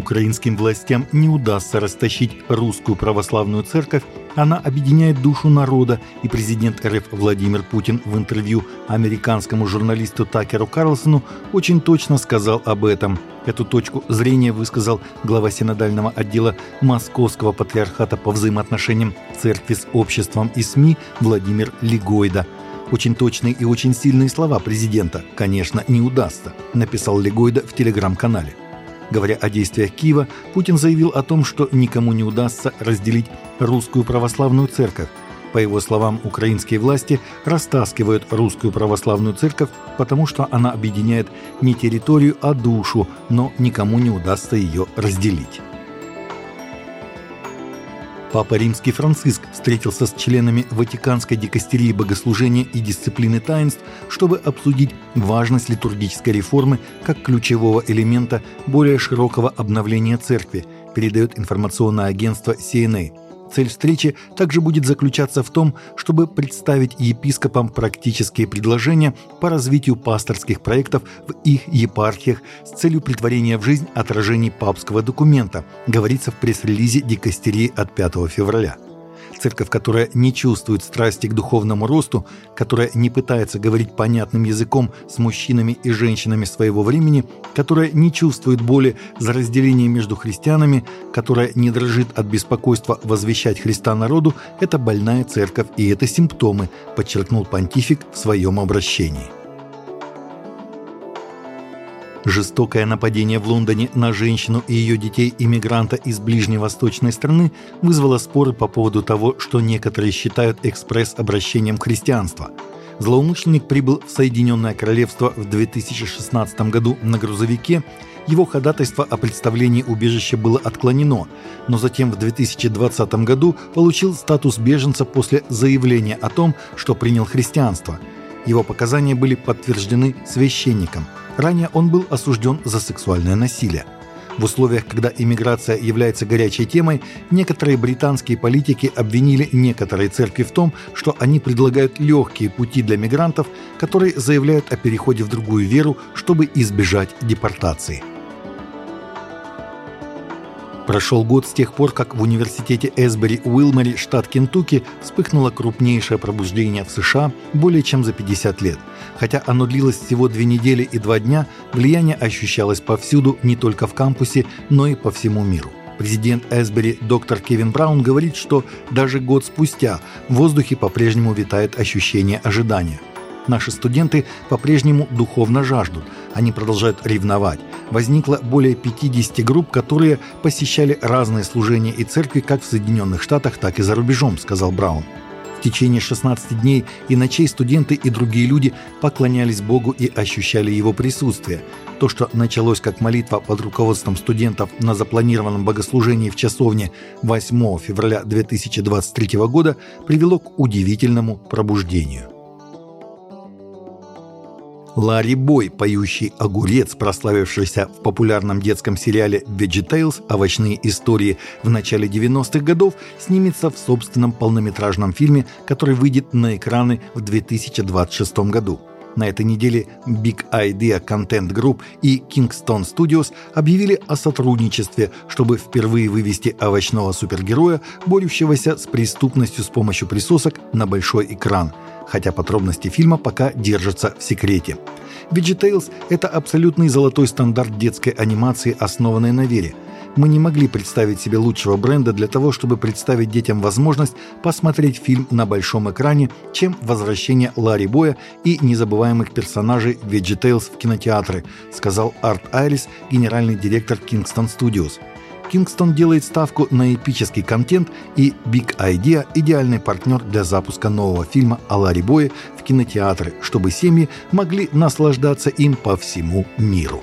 украинским властям не удастся растащить русскую православную церковь, она объединяет душу народа, и президент РФ Владимир Путин в интервью американскому журналисту Такеру Карлсону очень точно сказал об этом. Эту точку зрения высказал глава синодального отдела Московского патриархата по взаимоотношениям церкви с обществом и СМИ Владимир Легойда. Очень точные и очень сильные слова президента, конечно, не удастся, написал Легойда в телеграм-канале. Говоря о действиях Киева, Путин заявил о том, что никому не удастся разделить русскую православную церковь. По его словам, украинские власти растаскивают русскую православную церковь, потому что она объединяет не территорию, а душу, но никому не удастся ее разделить. Папа Римский Франциск встретился с членами Ватиканской дикастерии богослужения и дисциплины таинств, чтобы обсудить важность литургической реформы как ключевого элемента более широкого обновления церкви, передает информационное агентство CNA. Цель встречи также будет заключаться в том, чтобы представить епископам практические предложения по развитию пасторских проектов в их епархиях с целью притворения в жизнь отражений папского документа, говорится в пресс-релизе дикастерии от 5 февраля. Церковь, которая не чувствует страсти к духовному росту, которая не пытается говорить понятным языком с мужчинами и женщинами своего времени, которая не чувствует боли за разделение между христианами, которая не дрожит от беспокойства возвещать Христа народу, это больная церковь и это симптомы, подчеркнул понтифик в своем обращении. Жестокое нападение в Лондоне на женщину и ее детей-иммигранта из ближневосточной страны вызвало споры по поводу того, что некоторые считают экспресс-обращением христианства. Злоумышленник прибыл в Соединенное Королевство в 2016 году на грузовике, его ходатайство о представлении убежища было отклонено, но затем в 2020 году получил статус беженца после заявления о том, что принял христианство. Его показания были подтверждены священником – Ранее он был осужден за сексуальное насилие. В условиях, когда иммиграция является горячей темой, некоторые британские политики обвинили некоторые церкви в том, что они предлагают легкие пути для мигрантов, которые заявляют о переходе в другую веру, чтобы избежать депортации. Прошел год с тех пор, как в университете Эсбери Уилмери, штат Кентукки, вспыхнуло крупнейшее пробуждение в США более чем за 50 лет. Хотя оно длилось всего две недели и два дня, влияние ощущалось повсюду, не только в кампусе, но и по всему миру. Президент Эсбери доктор Кевин Браун говорит, что даже год спустя в воздухе по-прежнему витает ощущение ожидания – Наши студенты по-прежнему духовно жаждут. Они продолжают ревновать. Возникло более 50 групп, которые посещали разные служения и церкви как в Соединенных Штатах, так и за рубежом, сказал Браун. В течение 16 дней и ночей студенты и другие люди поклонялись Богу и ощущали Его присутствие. То, что началось как молитва под руководством студентов на запланированном богослужении в часовне 8 февраля 2023 года, привело к удивительному пробуждению. Ларри Бой, поющий огурец, прославившийся в популярном детском сериале VeggieTales «Овощные истории» в начале 90-х годов, снимется в собственном полнометражном фильме, который выйдет на экраны в 2026 году. На этой неделе Big Idea Content Group и Kingston Studios объявили о сотрудничестве, чтобы впервые вывести овощного супергероя, борющегося с преступностью с помощью присосок, на большой экран – хотя подробности фильма пока держатся в секрете. VeggieTales – это абсолютный золотой стандарт детской анимации, основанной на вере. Мы не могли представить себе лучшего бренда для того, чтобы представить детям возможность посмотреть фильм на большом экране, чем «Возвращение Ларри Боя» и незабываемых персонажей VeggieTales в кинотеатры, сказал Арт Айрис, генеральный директор Kingston Studios – Kingston делает ставку на эпический контент, и Big Idea – идеальный партнер для запуска нового фильма о Ларри Бое в кинотеатры, чтобы семьи могли наслаждаться им по всему миру.